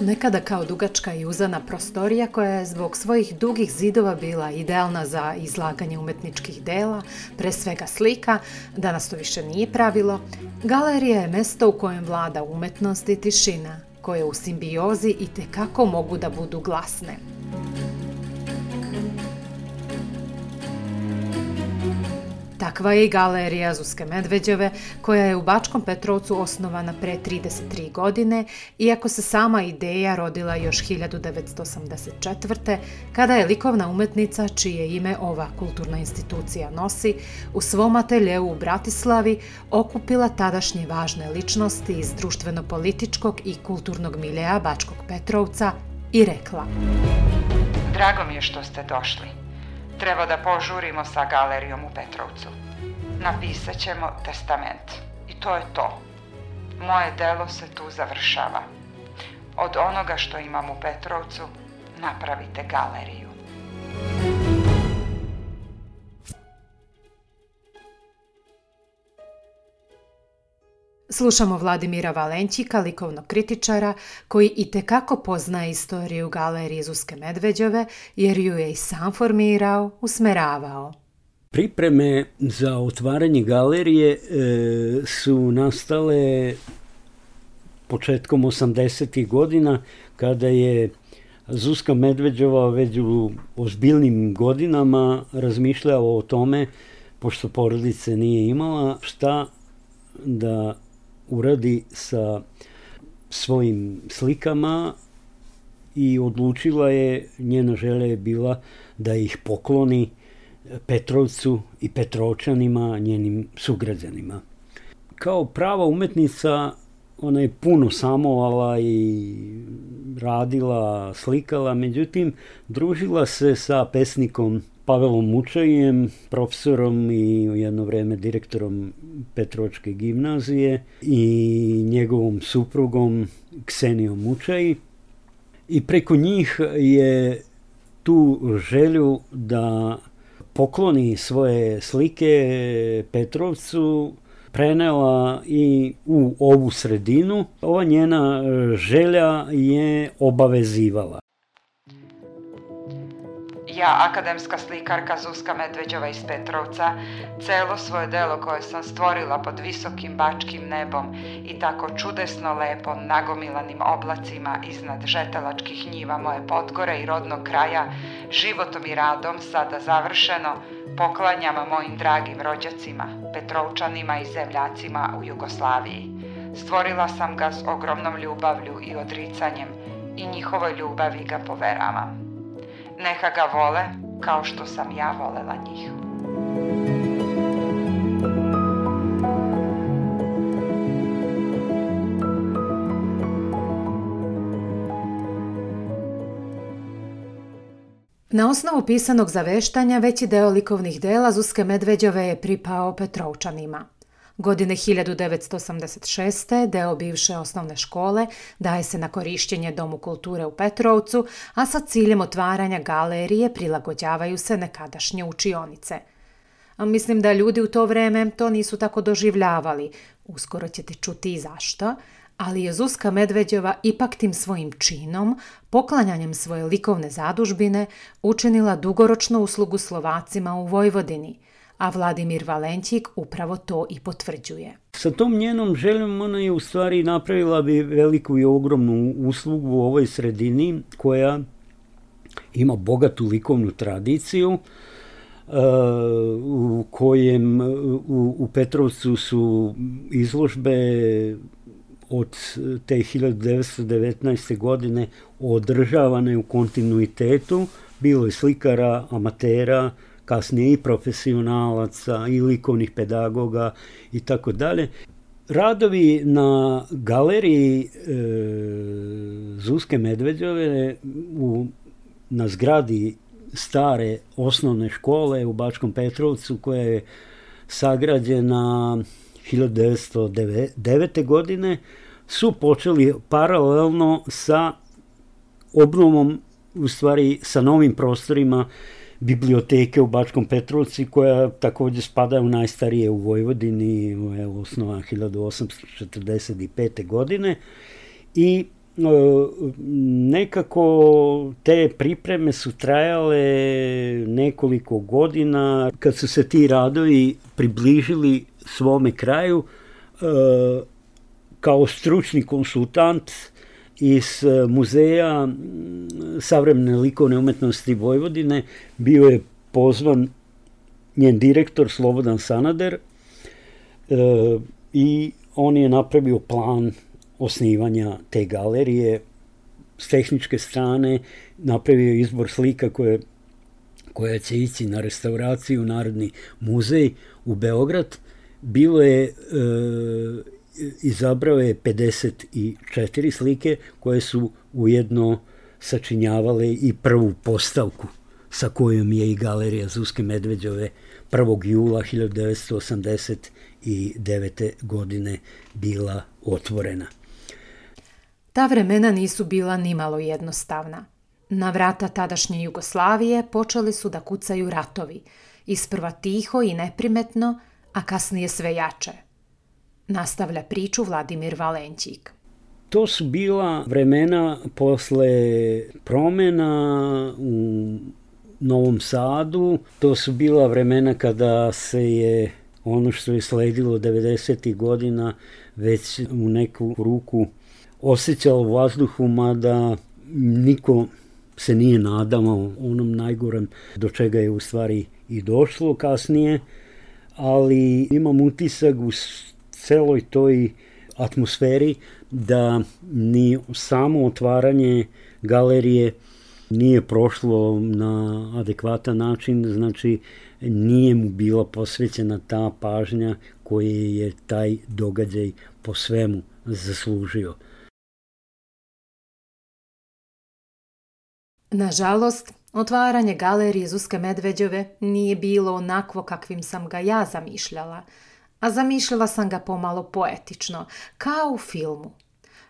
Nekada kao dugačka i uzana prostorija koja je zbog svojih dugih zidova bila idealna za izlaganje umetničkih dela, pre svega slika, danas to više nije pravilo, galerija je mesto u kojem vlada umetnost i tišina, koje u simbiozi i tekako mogu da budu glasne. Takva je i galerija Zuske Medveđeve, koja je u Bačkom Petrovcu osnovana pre 33 godine, iako se sama ideja rodila još 1984. kada je likovna umetnica, čije ime ova kulturna institucija nosi, u svom ateljeu u Bratislavi okupila tadašnje važne ličnosti iz društveno-političkog i kulturnog miljeja Bačkog Petrovca i rekla Drago mi je što ste došli. Treba da požurimo sa galerijom u Petrovcu. Napisat ćemo testament. I to je to. Moje delo se tu završava. Od onoga što imam u Petrovcu napravite galeriju. Slušamo Vladimira Valenćika, likovnog kritičara, koji i tekako poznaje istoriju galerije Zuske Medveđove, jer ju je i sam formirao, usmeravao. Pripreme za otvaranje galerije e, su nastale početkom 80. godina, kada je Zuska Medveđova već u ozbiljnim godinama razmišljao o tome, pošto porodice nije imala, šta da uradi sa svojim slikama i odlučila je, njena želja je bila da ih pokloni Petrovcu i Petrovčanima, njenim sugrađanima. Kao prava umetnica ona je puno samovala i radila, slikala, međutim družila se sa pesnikom Pavelom Mučajem, profesorom i u jedno vreme direktorom Petrovačke gimnazije i njegovom suprugom Ksenijom Mučaj. I preko njih je tu želju da pokloni svoje slike Petrovcu prenela i u ovu sredinu. Ova njena želja je obavezivala. Ja, akademska slikarka Zuzka Medveđova iz Petrovca, celo svoje delo koje sam stvorila pod visokim bačkim nebom i tako čudesno lepom nagomilanim oblacima iznad žetelačkih njiva moje Podgore i rodnog kraja, životom i radom sada završeno, poklanjam mojim dragim rođacima, Petrovčanima i zemljacima u Jugoslaviji. Stvorila sam ga s ogromnom ljubavlju i odricanjem i njihovoj ljubavi ga poveravam. Neka ga vole kao što sam ja volela njih. Na osnovu pisanog zaveštanja veći deo likovnih dela Zuske Medveđove je pripao Petrovčanima. Godine 1986. deo bivše osnovne škole daje se na korišćenje Domu kulture u Petrovcu, a sa ciljem otvaranja galerije prilagođavaju se nekadašnje učionice. A mislim da ljudi u to vreme to nisu tako doživljavali, uskoro ćete čuti i zašto, ali je Zuzka Medveđeva ipak tim svojim činom, poklanjanjem svoje likovne zadužbine, učinila dugoročnu uslugu Slovacima u Vojvodini – a Vladimir Valenćik upravo to i potvrđuje. Sa tom njenom željom ona je u stvari napravila bi veliku i ogromnu uslugu u ovoj sredini koja ima bogatu likovnu tradiciju uh, u kojem u Petrovcu su izložbe od te 1919. godine održavane u kontinuitetu. Bilo je slikara, amatera, kasnije i profesionalaca i likovnih pedagoga i tako dalje. Radovi na galeriji e, Zuske Medveđove u, na zgradi stare osnovne škole u Bačkom Petrovcu koja je sagrađena 1909. godine su počeli paralelno sa obnovom u stvari sa novim prostorima biblioteke u Bačkom Petrovci koja takođe spada u najstarije u Vojvodini, je osnovan 1845. godine i nekako te pripreme su trajale nekoliko godina. Kad su se ti radovi približili svome kraju, kao stručni konsultant iz muzeja savremene likovne umetnosti Vojvodine bio je pozvan njen direktor Slobodan Sanader i on je napravio plan osnivanja te galerije s tehničke strane, napravio izbor slika koje, koja će ići na restauraciju Narodni muzej u Beograd. Bilo je, e, izabrao je 54 slike koje su ujedno sačinjavale i prvu postavku sa kojom je i galerija Zuske Medveđove 1. jula 1989. godine bila otvorena. Ta vremena nisu bila nimalo jednostavna. Na vrata tadašnje Jugoslavije počeli su da kucaju ratovi, isprva tiho i neprimetno, a kasnije sve jače. Nastavlja priču Vladimir Valenćik. To su bila vremena posle promena u Novom Sadu. To su bila vremena kada se je ono što je sledilo 90. godina već u neku ruku osjećalo u vazduhu, mada niko se nije nadamo onom najgorem do čega je u stvari i došlo kasnije, ali imam utisak u celoj toj atmosferi da ni samo otvaranje galerije nije prošlo na adekvatan način, znači nije mu bila posvećena ta pažnja koje je taj događaj po svemu zaslužio. Nažalost, otvaranje galerije Zuske Medveđove nije bilo onakvo kakvim sam ga ja zamišljala, a zamišljala sam ga pomalo poetično, kao u filmu.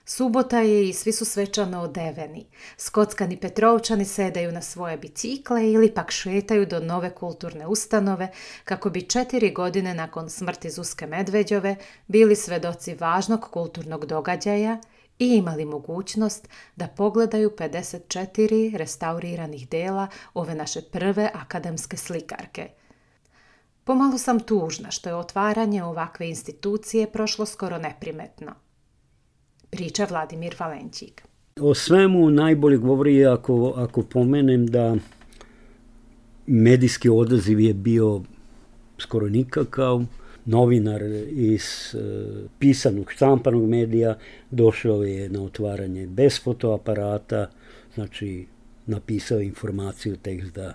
Subota je i svi su svečano odeveni. Skockani Petrovčani sedaju na svoje bicikle ili pak šetaju do nove kulturne ustanove kako bi četiri godine nakon smrti Zuske Medveđove bili svedoci važnog kulturnog događaja i imali mogućnost da pogledaju 54 restauriranih dela ove naše prve akademske slikarke. Pomalo sam tužna što je otvaranje ovakve institucije prošlo skoro neprimetno. Priča Vladimir Valenčik. O svemu najbolje govori ako, ako pomenem da medijski odaziv je bio skoro nikakav, novinar iz e, pisanog štampanog medija došao je na otvaranje bez fotoaparata, znači napisao informaciju tekst da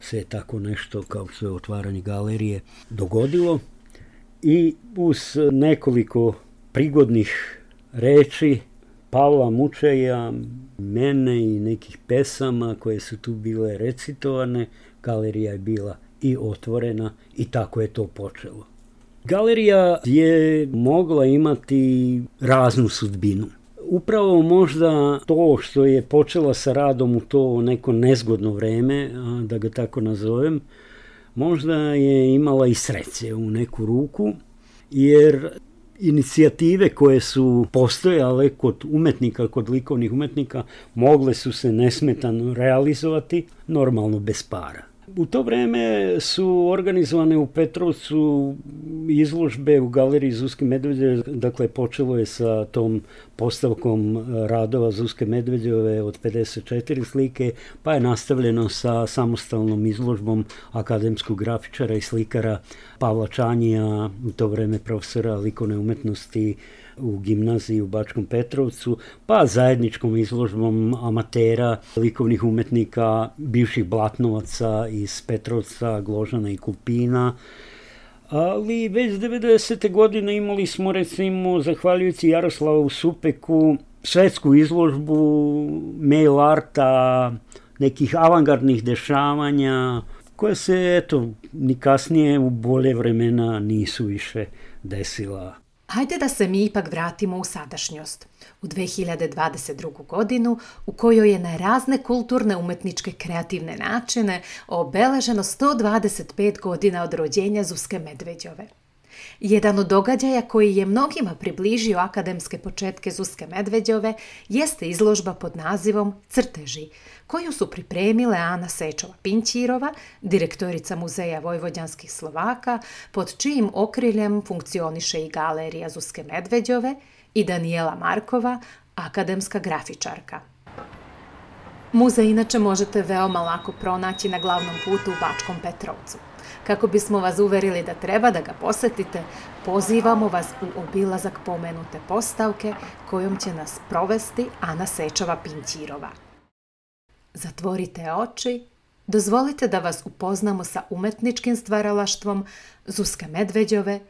se tako nešto kao što je otvaranje galerije dogodilo i uz nekoliko prigodnih reči Pavla Mučeja, mene i nekih pesama koje su tu bile recitovane, galerija je bila i otvorena i tako je to počelo. Galerija je mogla imati raznu sudbinu. Upravo možda to što je počela sa radom u to neko nezgodno vreme, da ga tako nazovem, možda je imala i sreće u neku ruku, jer inicijative koje su postojale kod umetnika, kod likovnih umetnika, mogle su se nesmetano realizovati, normalno bez para. U to vreme su organizovane u Petrovcu izložbe u galeriji Zuske Medveđe, dakle počelo je sa tom postavkom radova Zuske Medveđeve od 54 slike, pa je nastavljeno sa samostalnom izložbom akademskog grafičara i slikara Pavla Čanija, u to vreme profesora likovne umetnosti u gimnaziji u Bačkom Petrovcu, pa zajedničkom izložbom amatera, likovnih umetnika, bivših blatnovaca iz Petrovca, Gložana i Kupina, ali već 90. godine imali smo recimo, zahvaljujući Jaroslavu Supeku, svetsku izložbu mail arta, nekih avangardnih dešavanja, koje se, eto, ni kasnije u bolje vremena nisu više desila. Hajde da se mi ipak vratimo u sadašnjost, u 2022. godinu u kojoj je na razne kulturne, umetničke, kreativne načine obeleženo 125 godina od rođenja Zuske Medveđove. Jedan od događaja koji je mnogima približio akademske početke Zuske Medveđove jeste izložba pod nazivom Crteži, koju su pripremile Ana Sečova Pinćirova, direktorica Muzeja Vojvođanskih Slovaka, pod čijim okriljem funkcioniše i galerija Zuske Medveđove i Daniela Markova, akademska grafičarka. Muzej inače možete veoma lako pronaći na glavnom putu u Bačkom Petrovcu. Kako bismo vas uverili da treba da ga posetite, pozivamo vas u obilazak pomenute postavke kojom će nas provesti Ana Sečova Pinćirova. Zatvorite oči, dozvolite da vas upoznamo sa umetničkim stvaralaštvom Zuske Medveđove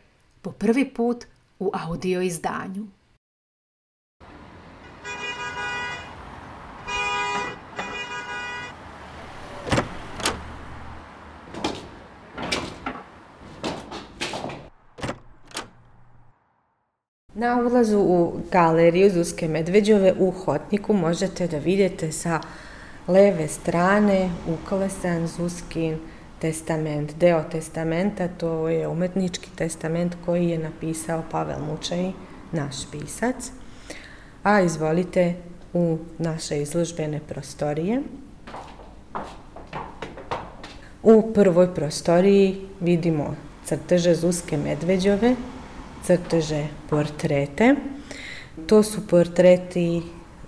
po prvi put u audio izdanju. Na ulazu u galeriju Zuske Medveđove u Hotniku možete da vidite sa leve strane uklesan Zuskin testament. Deo testamenta to je umetnički testament koji je napisao Pavel Mučaj, naš pisac. A izvolite u naše izložbene prostorije. U prvoj prostoriji vidimo crteže Zuske Medveđove, crteže portrete. To su portreti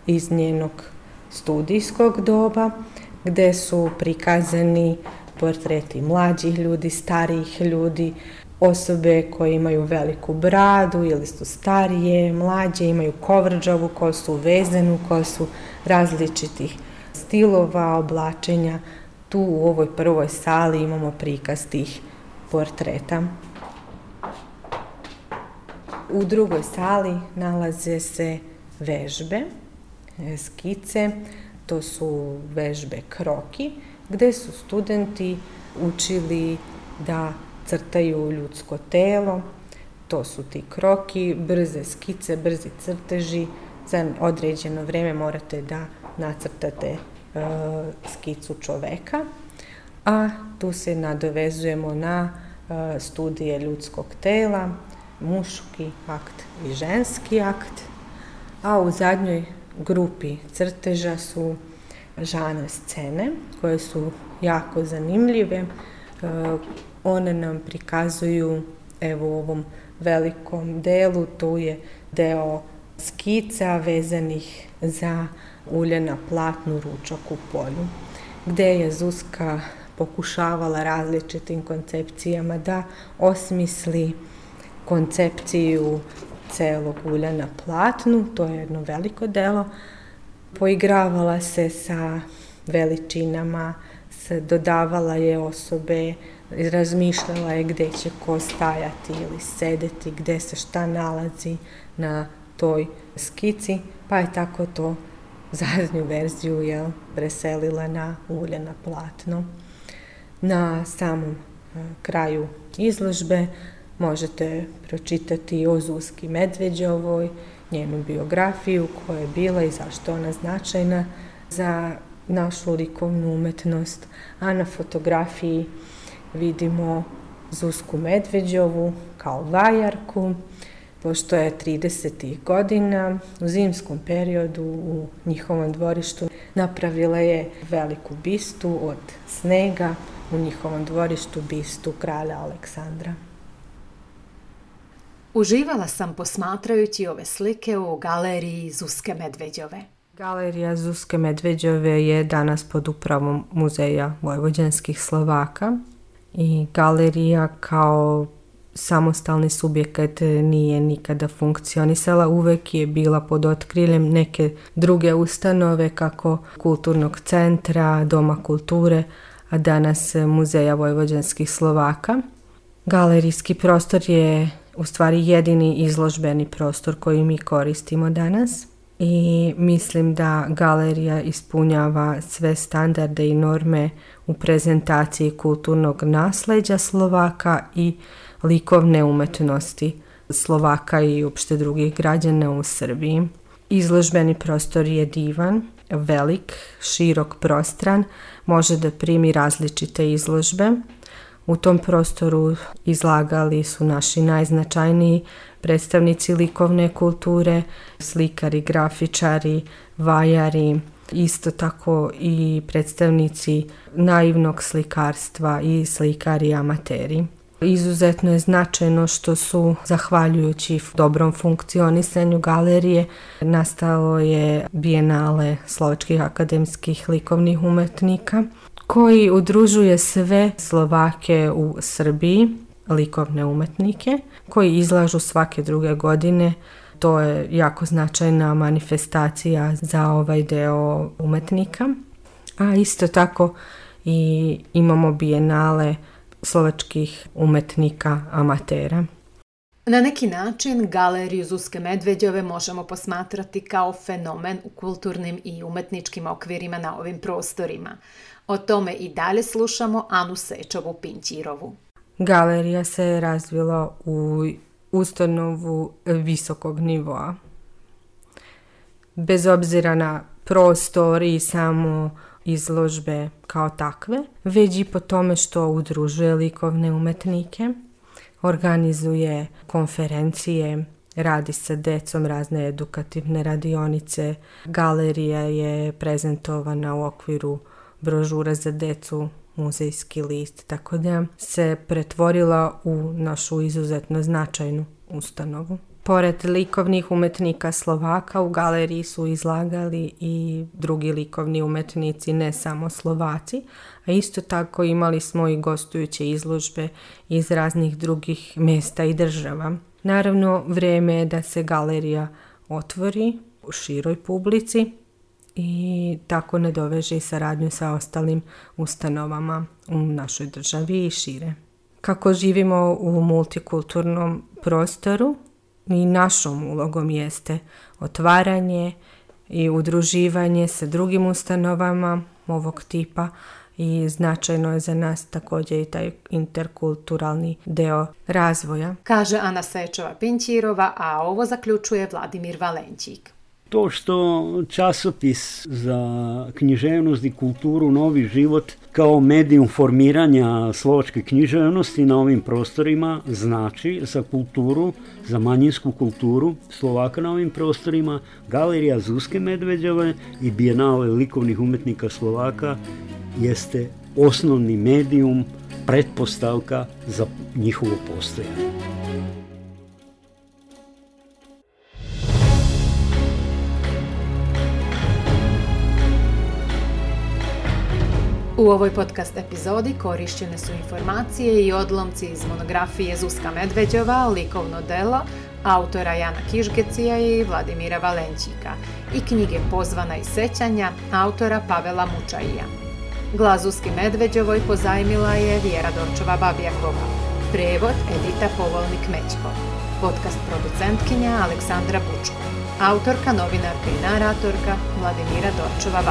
iz njenog studijskog doba, gde su prikazani portreti mlađih ljudi, starijih ljudi, osobe koje imaju veliku bradu ili su starije, mlađe, imaju kovrđavu kosu, vezenu kosu, različitih stilova, oblačenja. Tu u ovoj prvoj sali imamo prikaz tih portreta. U drugoj sali nalaze se vežbe, e, skice, to su vežbe kroki, gde su studenti učili da crtaju ljudsko telo, to su ti kroki, brze skice, brzi crteži, za određeno vreme morate da nacrtate e, skicu čoveka, a tu se nadovezujemo na e, studije ljudskog tela, muški akt i ženski akt, a u zadnjoj grupi crteža su žane scene koje su jako zanimljive. E, one nam prikazuju evo u ovom velikom delu, tu je deo skica vezanih za ulje na platnu ručak u polju, gde je Zuzka pokušavala različitim koncepcijama da osmisli koncepciju celog ulja na platnu, to je jedno veliko delo. Poigravala se sa veličinama, se dodavala je osobe, razmišljala je gde će ko stajati ili sedeti, gde se šta nalazi na toj skici, pa je tako to zadnju verziju je preselila na ulje na platno. Na samom e, kraju izložbe Možete pročitati o Zuzki Medveđovoj, njenu biografiju, koja je bila i zašto ona značajna za našu likovnu umetnost, a na fotografiji vidimo Zuzku Medveđovu kao vajarku, pošto je 30. godina u zimskom periodu u njihovom dvorištu napravila je veliku bistu od snega u njihovom dvorištu bistu kralja Aleksandra. Uživala sam posmatrajući ove slike u galeriji Zuske Medveđove. Galerija Zuske Medveđove je danas pod upravom Muzeja Vojvođanskih Slovaka i galerija kao samostalni subjekat nije nikada funkcionisala, uvek je bila pod otkriljem neke druge ustanove kako kulturnog centra, doma kulture, a danas Muzeja Vojvođanskih Slovaka. Galerijski prostor je u stvari jedini izložbeni prostor koji mi koristimo danas i mislim da galerija ispunjava sve standarde i norme u prezentaciji kulturnog nasleđa Slovaka i likovne umetnosti Slovaka i uopšte drugih građana u Srbiji. Izložbeni prostor je divan, velik, širok, prostran, može da primi različite izložbe, U tom prostoru izlagali su naši najznačajniji predstavnici likovne kulture, slikari, grafičari, vajari, isto tako i predstavnici naivnog slikarstva i slikari amateri. Izuzetno je značajno što su, zahvaljujući dobrom funkcionisanju galerije, nastalo je bijenale slovačkih akademskih likovnih umetnika, koji udružuje sve Slovake u Srbiji, likovne umetnike, koji izlažu svake druge godine to je jako značajna manifestacija za ovaj deo umetnika. A isto tako i imamo bijenale slovačkih umetnika amatera. Na neki način galeriju Zuske Medveđove možemo posmatrati kao fenomen u kulturnim i umetničkim okvirima na ovim prostorima. O tome i dalje slušamo Anu Sečovu Pinćirovu. Galerija se razvila u ustanovu visokog nivoa. Bez obzira na prostor i samo izložbe kao takve, već i po tome što udružuje likovne umetnike, organizuje konferencije, radi sa decom razne edukativne radionice, galerija je prezentovana u okviru brožura za decu muzejski list, tako da se pretvorila u našu izuzetno značajnu ustanovu. Pored likovnih umetnika Slovaka u galeriji su izlagali i drugi likovni umetnici, ne samo Slovaci, a isto tako imali smo i gostujuće izložbe iz raznih drugih mesta i država. Naravno, vreme je da se galerija otvori u široj publici, i tako ne doveže i saradnju sa ostalim ustanovama u našoj državi i šire. Kako živimo u multikulturnom prostoru i našom ulogom jeste otvaranje i udruživanje sa drugim ustanovama ovog tipa i značajno je za nas takođe i taj interkulturalni deo razvoja. Kaže Ana Sečova Pinćirova, a ovo zaključuje Vladimir Valenćik. To što časopis za književnost i kulturu Novi život kao medijum formiranja slovačke književnosti na ovim prostorima znači za kulturu, za manjinsku kulturu Slovaka na ovim prostorima, galerija Zuske Medveđave i bijenale likovnih umetnika Slovaka jeste osnovni medijum, pretpostavka za njihovo postojanje. U ovoj podcast epizodi korišćene su informacije i odlomci iz monografije Zuska Medveđova, likovno delo, autora Jana Kišgecija i Vladimira Valenćika i knjige Pozvana i sećanja, autora Pavela Mučaija. Glas Zuski Medveđovoj pozajmila je Vjera Dorčova Babjakova, prevod Edita Povolnik-Mećko, podcast producentkinja Aleksandra Bučko, autorka, novinarka i naratorka Vladimira Dorčova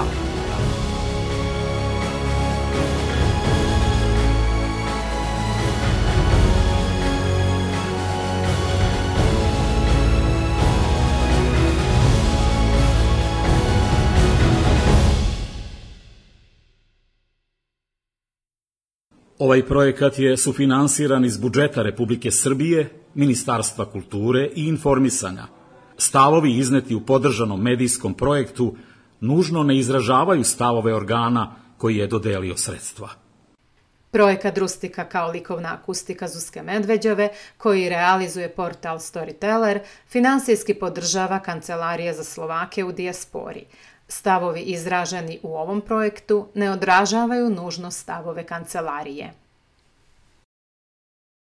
Ovaj projekat je sufinansiran iz budžeta Republike Srbije, Ministarstva kulture i informisanja. Stavovi izneti u podržanom medijskom projektu nužno ne izražavaju stavove organa koji je dodelio sredstva. Projekat Rustika kao likovna akustika Zuske Medveđove, koji realizuje portal Storyteller, finansijski podržava Kancelarija za Slovake u dijaspori, Stavovi izraženi u ovom projektu ne odražavaju nužno stavove kancelarije.